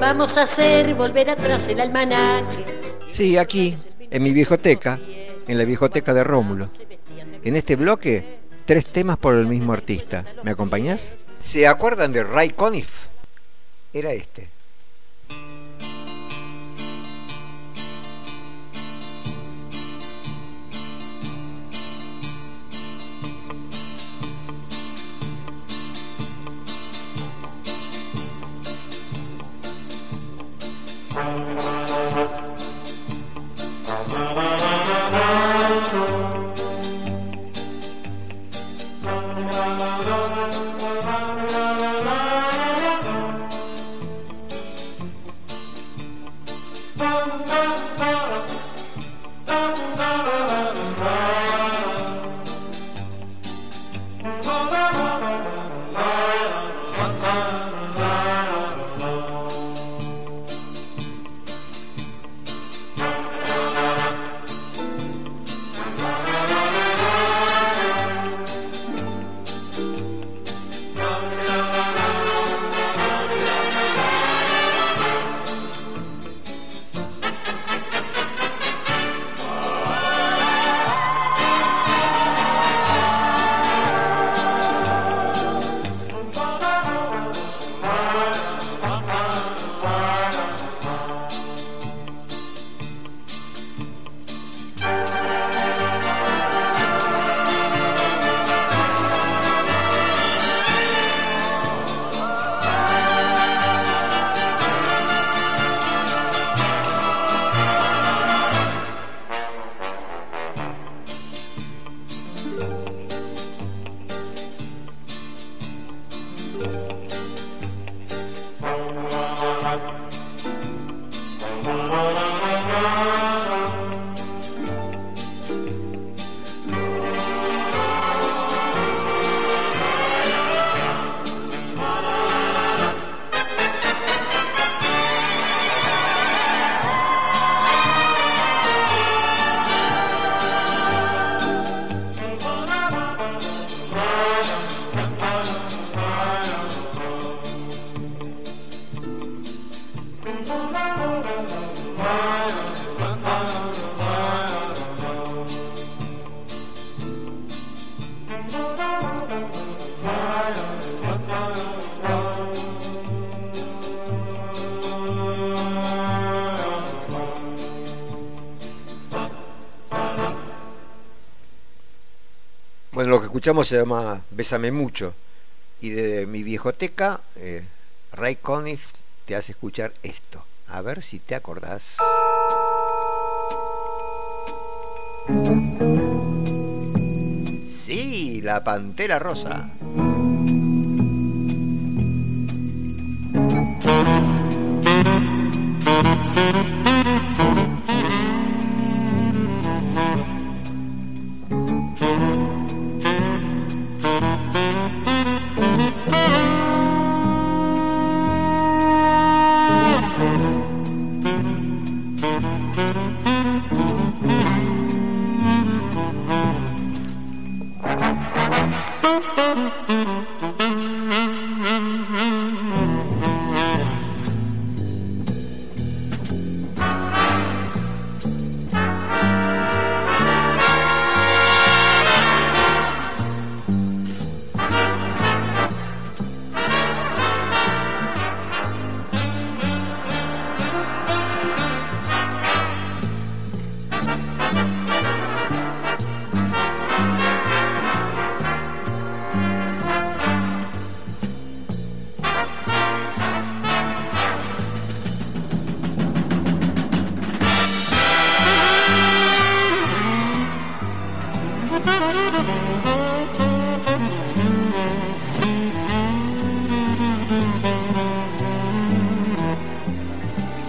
Vamos a hacer volver atrás el almanaque. Sí, aquí, en mi viejoteca, en la viejoteca de Rómulo. En este bloque, tres temas por el mismo artista. ¿Me acompañás? ¿Se acuerdan de Ray Conniff? Era este. Bye. Escuchamos se llama Bésame Mucho. Y de mi viejoteca, eh, Ray Conniff te hace escuchar esto. A ver si te acordás. Sí, la pantera rosa. Müzik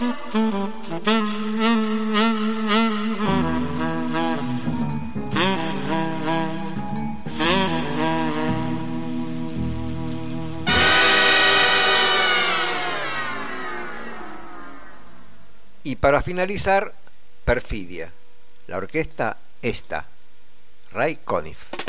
Y para finalizar, Perfidia, la orquesta esta, Ray Conniff.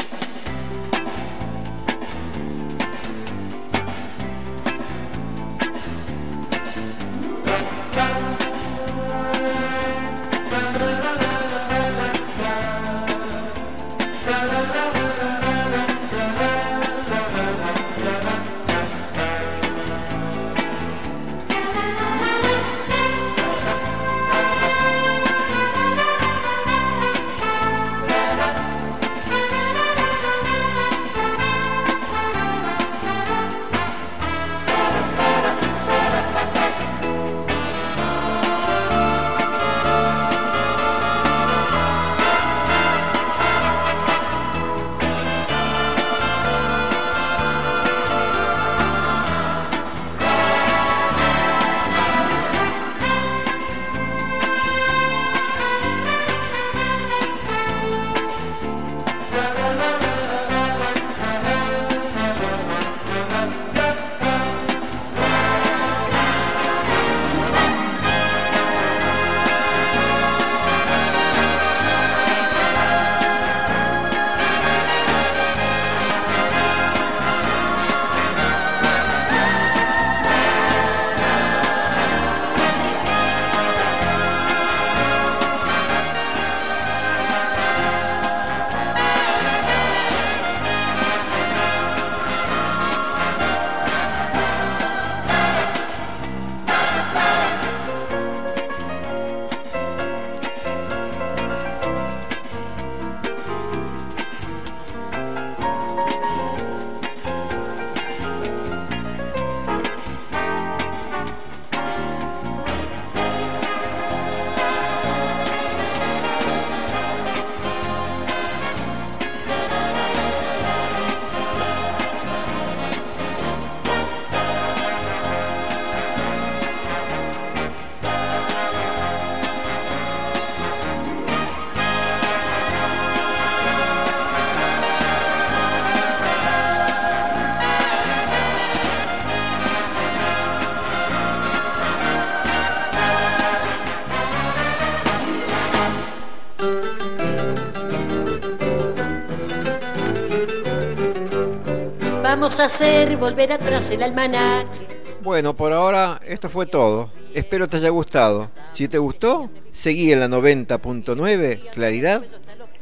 Vamos a hacer volver atrás el almanaque. Bueno, por ahora esto fue todo. Espero te haya gustado. Si te gustó, seguí en la 90.9 Claridad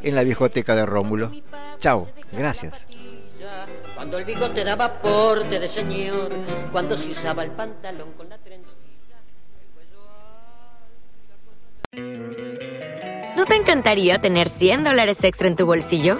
en la viejoteca de Rómulo. Chao, gracias. Cuando el bigote daba porte de señor, cuando se usaba el pantalón con la trencilla. ¿No te encantaría tener 100 dólares extra en tu bolsillo?